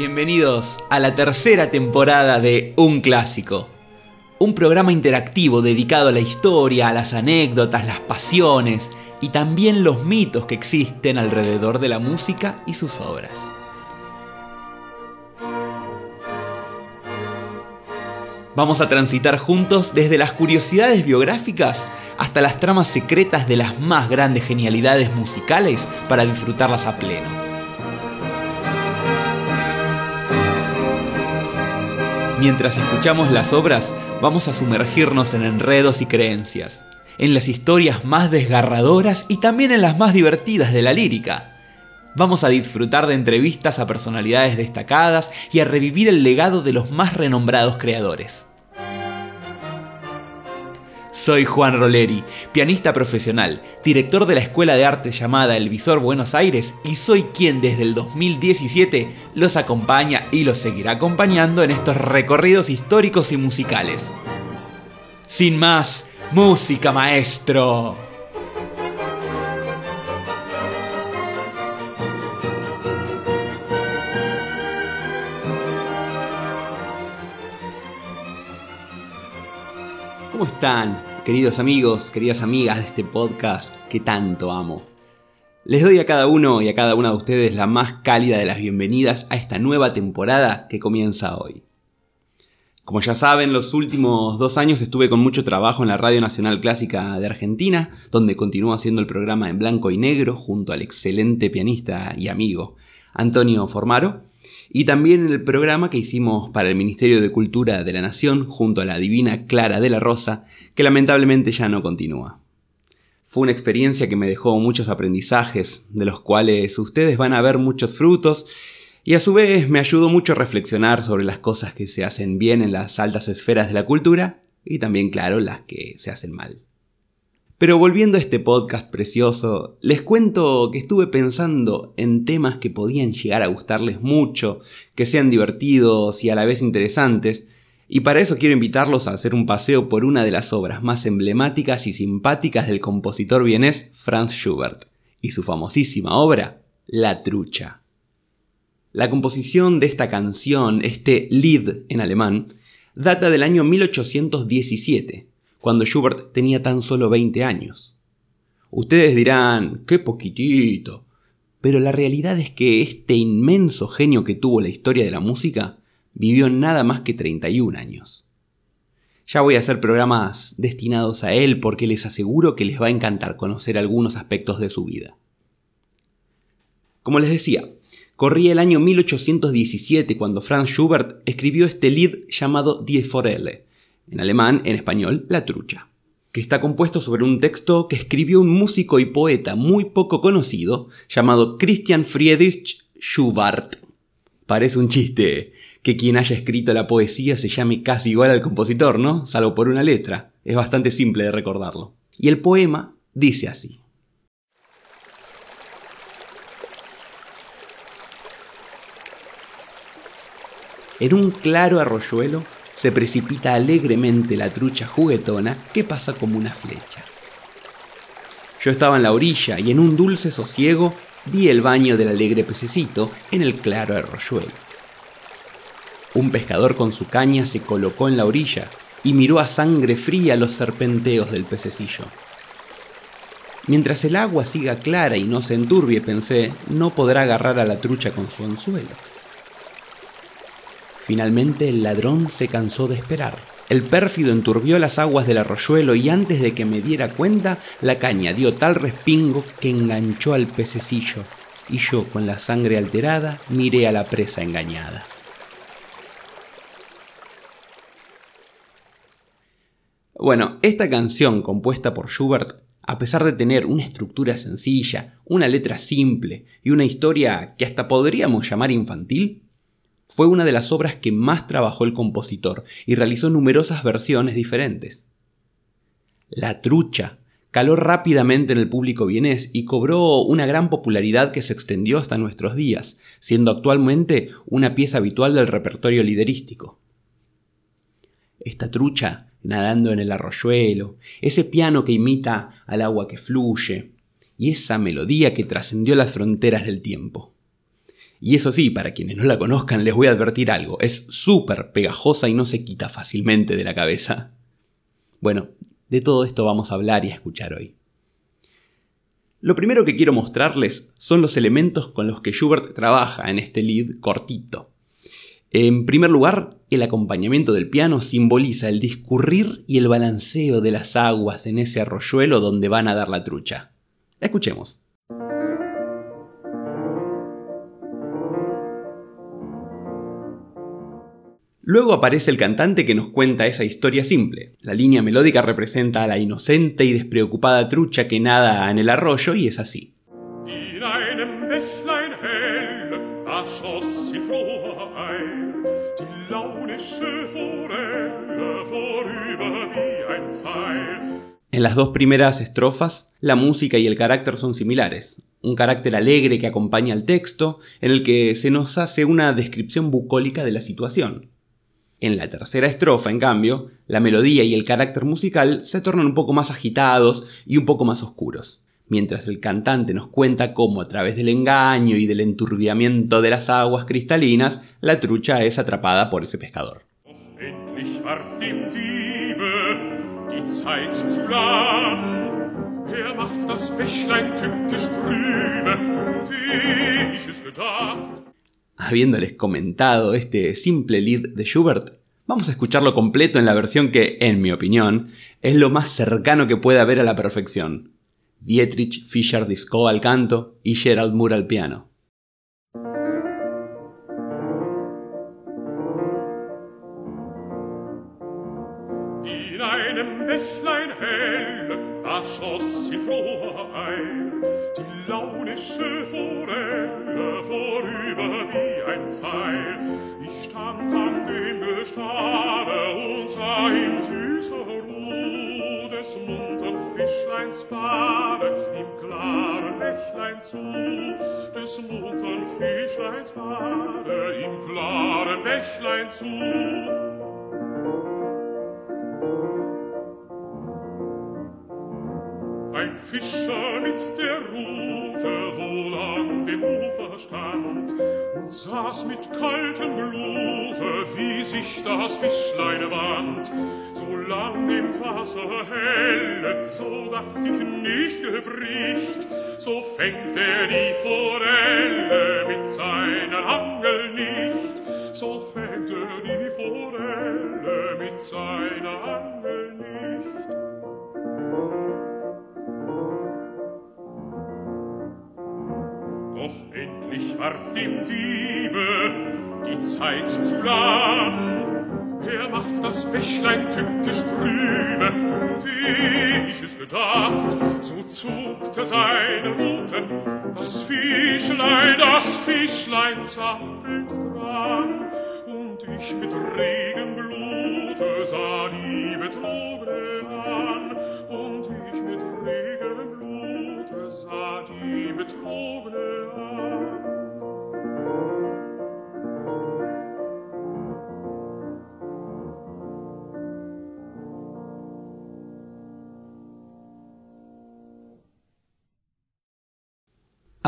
Bienvenidos a la tercera temporada de Un Clásico. Un programa interactivo dedicado a la historia, a las anécdotas, las pasiones y también los mitos que existen alrededor de la música y sus obras. Vamos a transitar juntos desde las curiosidades biográficas hasta las tramas secretas de las más grandes genialidades musicales para disfrutarlas a pleno. Mientras escuchamos las obras, vamos a sumergirnos en enredos y creencias, en las historias más desgarradoras y también en las más divertidas de la lírica. Vamos a disfrutar de entrevistas a personalidades destacadas y a revivir el legado de los más renombrados creadores. Soy Juan Roleri, pianista profesional, director de la escuela de arte llamada El Visor Buenos Aires y soy quien desde el 2017 los acompaña y los seguirá acompañando en estos recorridos históricos y musicales. Sin más, música maestro. ¿Cómo están, queridos amigos, queridas amigas de este podcast que tanto amo? Les doy a cada uno y a cada una de ustedes la más cálida de las bienvenidas a esta nueva temporada que comienza hoy. Como ya saben, los últimos dos años estuve con mucho trabajo en la Radio Nacional Clásica de Argentina, donde continúo haciendo el programa en blanco y negro junto al excelente pianista y amigo Antonio Formaro, y también en el programa que hicimos para el Ministerio de Cultura de la Nación junto a la divina Clara de la Rosa, que lamentablemente ya no continúa. Fue una experiencia que me dejó muchos aprendizajes, de los cuales ustedes van a ver muchos frutos, y a su vez me ayudó mucho a reflexionar sobre las cosas que se hacen bien en las altas esferas de la cultura, y también, claro, las que se hacen mal. Pero volviendo a este podcast precioso, les cuento que estuve pensando en temas que podían llegar a gustarles mucho, que sean divertidos y a la vez interesantes, y para eso quiero invitarlos a hacer un paseo por una de las obras más emblemáticas y simpáticas del compositor vienés Franz Schubert, y su famosísima obra, La Trucha. La composición de esta canción, este Lied en alemán, data del año 1817, cuando Schubert tenía tan solo 20 años. Ustedes dirán, qué poquitito. Pero la realidad es que este inmenso genio que tuvo la historia de la música vivió nada más que 31 años. Ya voy a hacer programas destinados a él porque les aseguro que les va a encantar conocer algunos aspectos de su vida. Como les decía, corría el año 1817 cuando Franz Schubert escribió este lied llamado Die Forelle, en alemán, en español, La trucha, que está compuesto sobre un texto que escribió un músico y poeta muy poco conocido llamado Christian Friedrich Schubert. Parece un chiste que quien haya escrito la poesía se llame casi igual al compositor, ¿no? Salvo por una letra. Es bastante simple de recordarlo. Y el poema dice así. En un claro arroyuelo se precipita alegremente la trucha juguetona que pasa como una flecha. Yo estaba en la orilla y en un dulce sosiego vi el baño del alegre pececito en el claro arroyuelo. Un pescador con su caña se colocó en la orilla y miró a sangre fría los serpenteos del pececillo. Mientras el agua siga clara y no se enturbie, pensé, no podrá agarrar a la trucha con su anzuelo. Finalmente el ladrón se cansó de esperar. El pérfido enturbió las aguas del arroyuelo y antes de que me diera cuenta, la caña dio tal respingo que enganchó al pececillo, y yo, con la sangre alterada, miré a la presa engañada. Bueno, esta canción compuesta por Schubert a pesar de tener una estructura sencilla, una letra simple y una historia que hasta podríamos llamar infantil, fue una de las obras que más trabajó el compositor y realizó numerosas versiones diferentes. La trucha caló rápidamente en el público vienés y cobró una gran popularidad que se extendió hasta nuestros días, siendo actualmente una pieza habitual del repertorio liderístico. Esta trucha nadando en el arroyuelo, ese piano que imita al agua que fluye, y esa melodía que trascendió las fronteras del tiempo. Y eso sí, para quienes no la conozcan, les voy a advertir algo, es súper pegajosa y no se quita fácilmente de la cabeza. Bueno, de todo esto vamos a hablar y a escuchar hoy. Lo primero que quiero mostrarles son los elementos con los que Schubert trabaja en este lead cortito. En primer lugar, el acompañamiento del piano simboliza el discurrir y el balanceo de las aguas en ese arroyuelo donde van a dar la trucha. Escuchemos. Luego aparece el cantante que nos cuenta esa historia simple. La línea melódica representa a la inocente y despreocupada trucha que nada en el arroyo y es así. En las dos primeras estrofas, la música y el carácter son similares. Un carácter alegre que acompaña al texto, en el que se nos hace una descripción bucólica de la situación. En la tercera estrofa, en cambio, la melodía y el carácter musical se tornan un poco más agitados y un poco más oscuros, mientras el cantante nos cuenta cómo a través del engaño y del enturbiamiento de las aguas cristalinas, la trucha es atrapada por ese pescador. Habiéndoles comentado este simple lead de Schubert, vamos a escucharlo completo en la versión que, en mi opinión, es lo más cercano que puede haber a la perfección. Dietrich Fischer-Dieskau al canto y Gerald Moore al piano. aschoss sie die launische Forelle vorüber wie ein Pfeil. Ich stand an dem Gestade und sah im süßer Ruh des muntern Fischleins Bade, im klaren Bächlein zu, des muntern Fischleins Bade, im klaren Bächlein zu. Der Rute wohl an dem Ufer stand und saß mit kaltem Blute, wie sich das Fischlein wand. Solang dem Wasser helle, so dacht ich nicht gebricht, so fängt er die Forelle mit seiner Angel nicht, so fängt er die Forelle mit seiner Angel Doch endlich ward dem Diebe die Zeit zu lang. Er macht das Bächlein tückisch trübe, und ich es gedacht, so zuckte seine Ruten, das Fischlein, das Fischlein zappelt dran, und ich mit regem Blute sah die Betrogene an, und ich mit regem Blute sah die Betrogene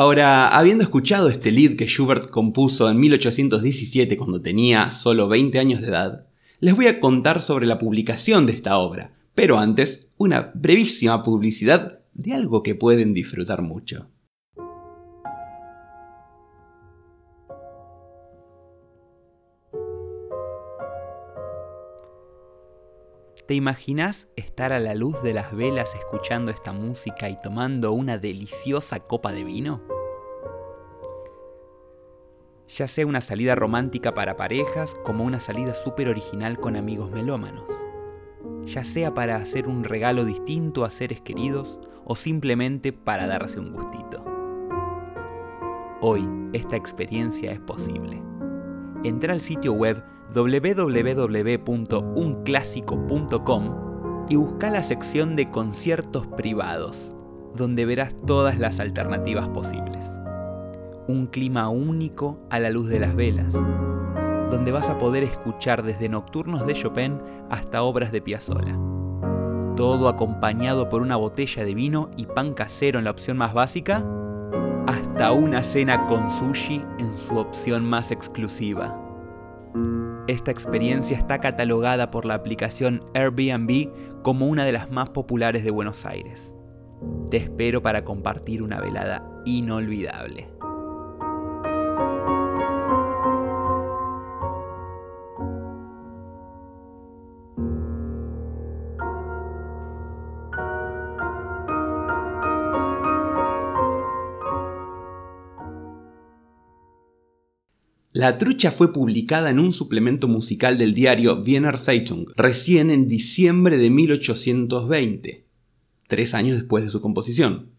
Ahora, habiendo escuchado este lead que Schubert compuso en 1817 cuando tenía solo 20 años de edad, les voy a contar sobre la publicación de esta obra, pero antes, una brevísima publicidad de algo que pueden disfrutar mucho. ¿Te imaginas estar a la luz de las velas escuchando esta música y tomando una deliciosa copa de vino? Ya sea una salida romántica para parejas como una salida súper original con amigos melómanos. ya sea para hacer un regalo distinto a seres queridos o simplemente para darse un gustito. Hoy esta experiencia es posible. Entra al sitio web www.unclásico.com y busca la sección de conciertos privados, donde verás todas las alternativas posibles. Un clima único a la luz de las velas, donde vas a poder escuchar desde nocturnos de Chopin hasta obras de Piazzolla. Todo acompañado por una botella de vino y pan casero en la opción más básica, hasta una cena con sushi en su opción más exclusiva. Esta experiencia está catalogada por la aplicación Airbnb como una de las más populares de Buenos Aires. Te espero para compartir una velada inolvidable. La trucha fue publicada en un suplemento musical del diario Wiener Zeitung recién en diciembre de 1820, tres años después de su composición.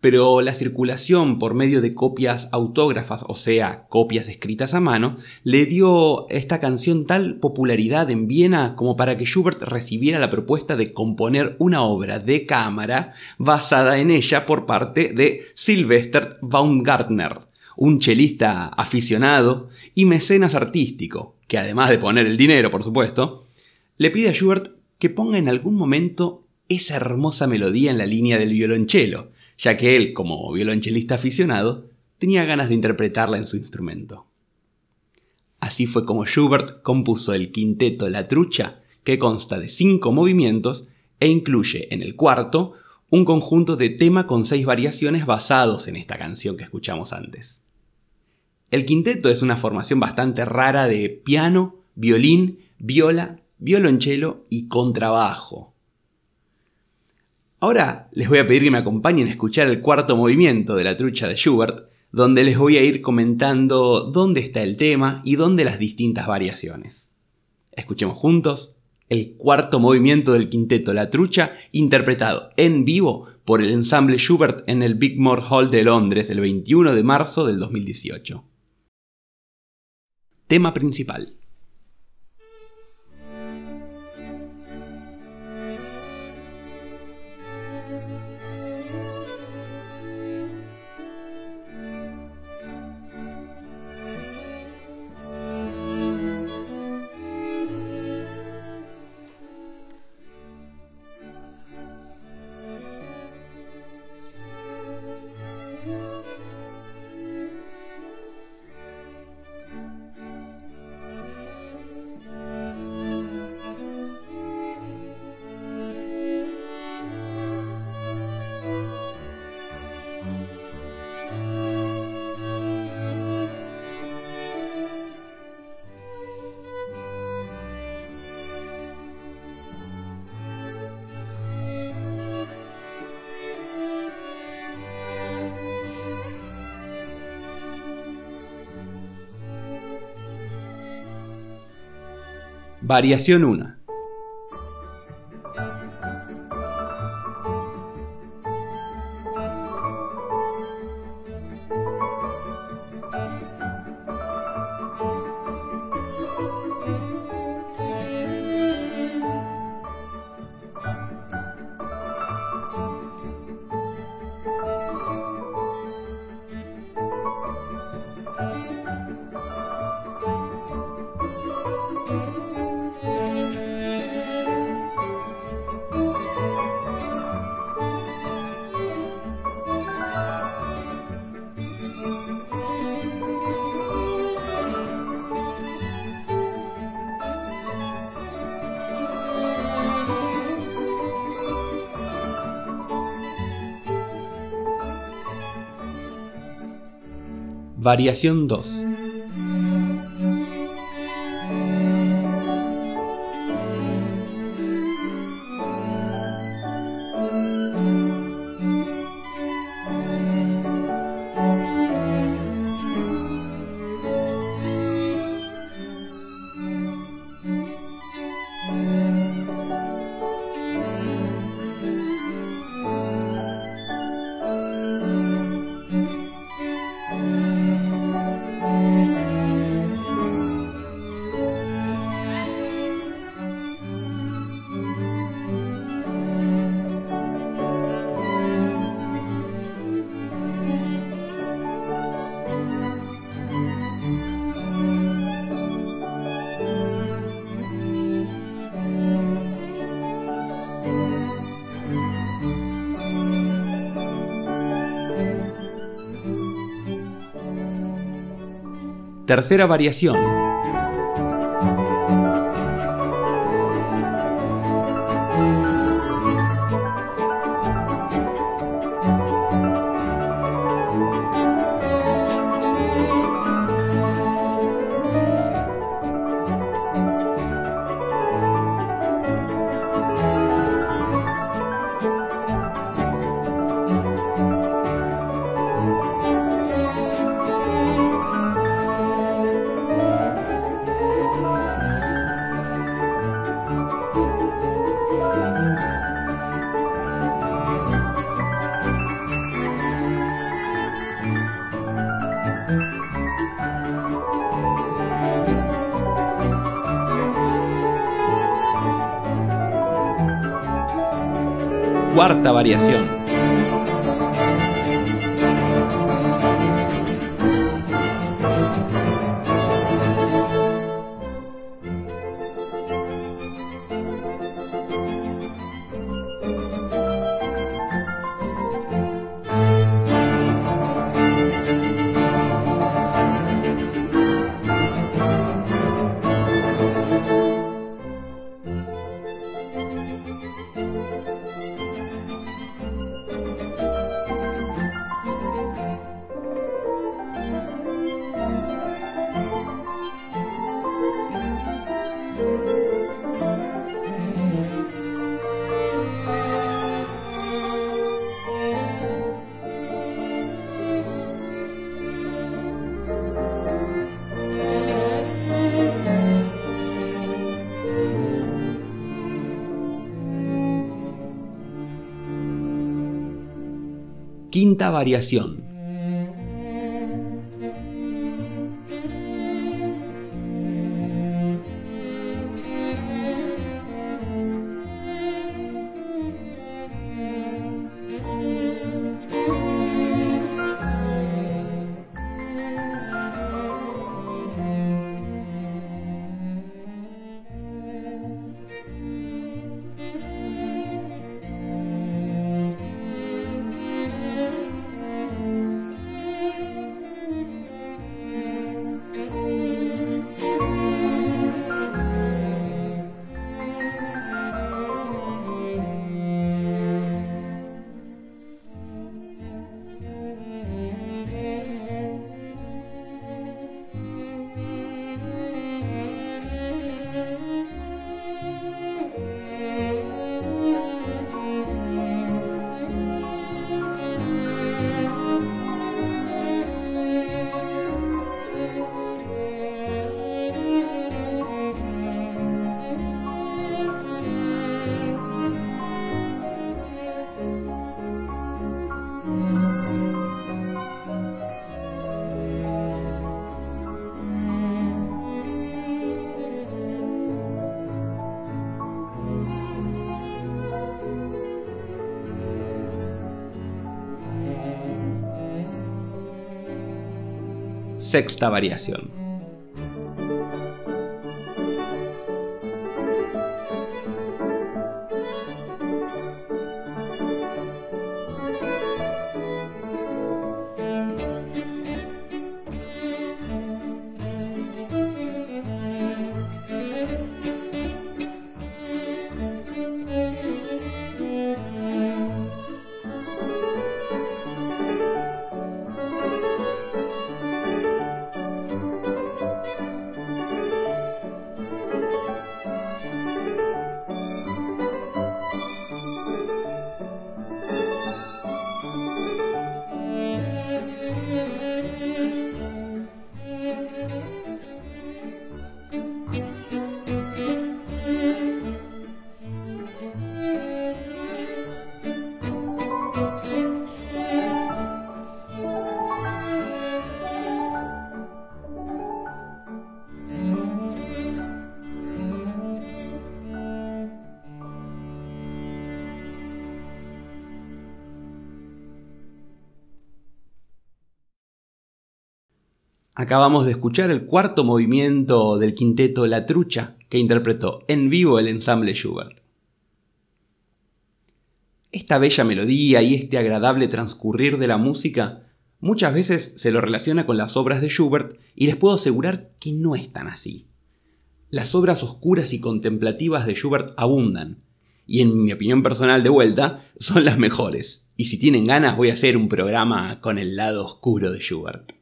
Pero la circulación por medio de copias autógrafas, o sea, copias escritas a mano, le dio esta canción tal popularidad en Viena como para que Schubert recibiera la propuesta de componer una obra de cámara basada en ella por parte de Sylvester Baumgartner un chelista aficionado y mecenas artístico, que además de poner el dinero, por supuesto, le pide a Schubert que ponga en algún momento esa hermosa melodía en la línea del violonchelo, ya que él, como violonchelista aficionado, tenía ganas de interpretarla en su instrumento. Así fue como Schubert compuso el quinteto La Trucha, que consta de cinco movimientos e incluye en el cuarto un conjunto de tema con seis variaciones basados en esta canción que escuchamos antes. El quinteto es una formación bastante rara de piano, violín, viola, violonchelo y contrabajo. Ahora les voy a pedir que me acompañen a escuchar el cuarto movimiento de la trucha de Schubert, donde les voy a ir comentando dónde está el tema y dónde las distintas variaciones. Escuchemos juntos el cuarto movimiento del quinteto La Trucha, interpretado en vivo por el ensamble Schubert en el Bigmore Hall de Londres el 21 de marzo del 2018. Tema principal. Variación 1. Variación 2. Tercera variación. Cuarta variación. Quinta variación. Sexta variación. Acabamos de escuchar el cuarto movimiento del quinteto La Trucha, que interpretó en vivo el ensamble Schubert. Esta bella melodía y este agradable transcurrir de la música Muchas veces se lo relaciona con las obras de Schubert y les puedo asegurar que no es tan así. Las obras oscuras y contemplativas de Schubert abundan, y en mi opinión personal de vuelta, son las mejores. Y si tienen ganas voy a hacer un programa con el lado oscuro de Schubert.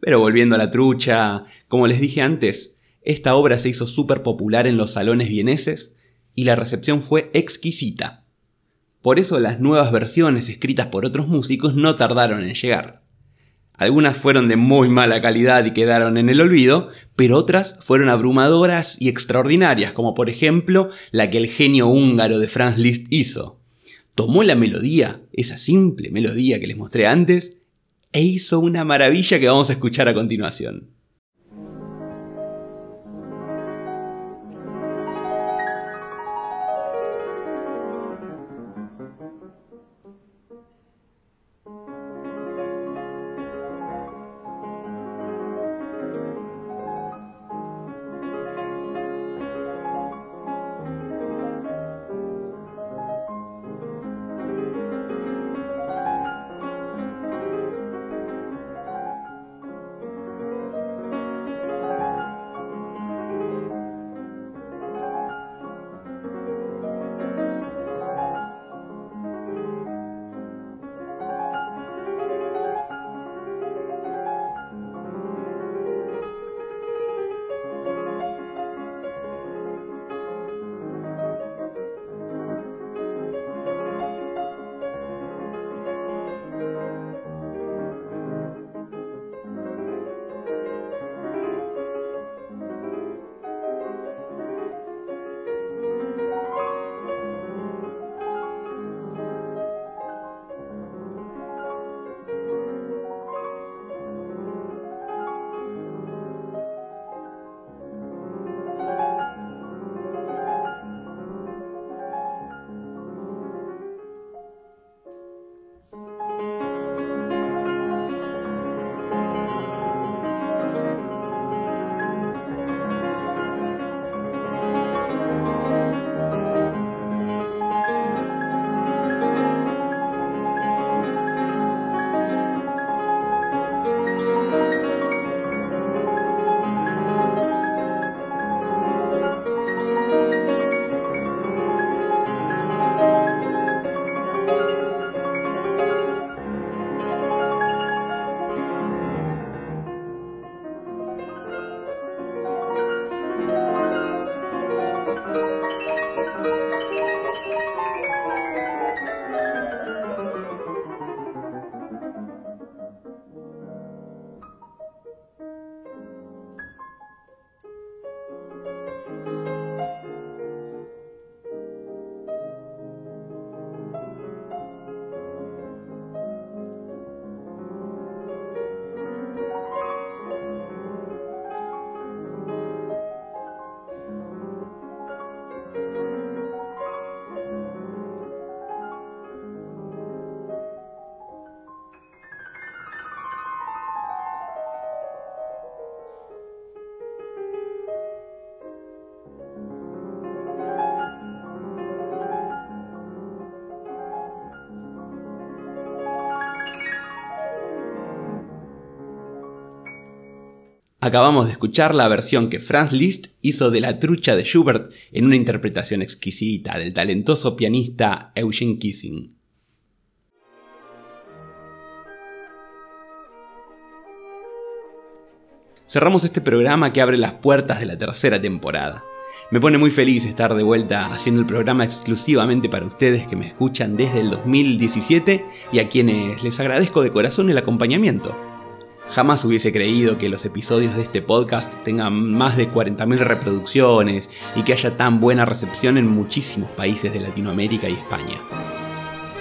Pero volviendo a la trucha, como les dije antes, esta obra se hizo súper popular en los salones vieneses y la recepción fue exquisita. Por eso las nuevas versiones escritas por otros músicos no tardaron en llegar. Algunas fueron de muy mala calidad y quedaron en el olvido, pero otras fueron abrumadoras y extraordinarias, como por ejemplo la que el genio húngaro de Franz Liszt hizo. Tomó la melodía, esa simple melodía que les mostré antes, e hizo una maravilla que vamos a escuchar a continuación. Acabamos de escuchar la versión que Franz Liszt hizo de la trucha de Schubert en una interpretación exquisita del talentoso pianista Eugene Kissing. Cerramos este programa que abre las puertas de la tercera temporada. Me pone muy feliz estar de vuelta haciendo el programa exclusivamente para ustedes que me escuchan desde el 2017 y a quienes les agradezco de corazón el acompañamiento. Jamás hubiese creído que los episodios de este podcast tengan más de 40.000 reproducciones y que haya tan buena recepción en muchísimos países de Latinoamérica y España.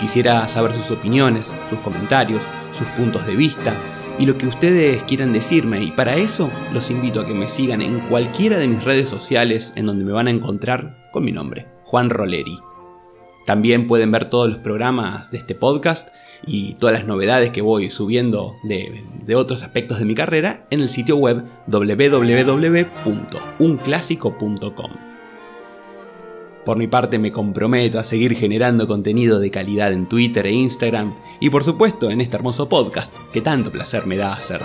Quisiera saber sus opiniones, sus comentarios, sus puntos de vista y lo que ustedes quieran decirme y para eso los invito a que me sigan en cualquiera de mis redes sociales en donde me van a encontrar con mi nombre, Juan Roleri. También pueden ver todos los programas de este podcast y todas las novedades que voy subiendo de, otros aspectos de mi carrera en el sitio web www.unclásico.com. Por mi parte me comprometo a seguir generando contenido de calidad en Twitter e Instagram y por supuesto en este hermoso podcast que tanto placer me da hacer.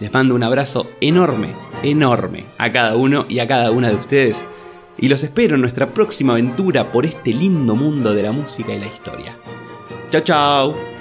Les mando un abrazo enorme, enorme a cada uno y a cada una de ustedes y los espero en nuestra próxima aventura por este lindo mundo de la música y la historia. Chao, chao.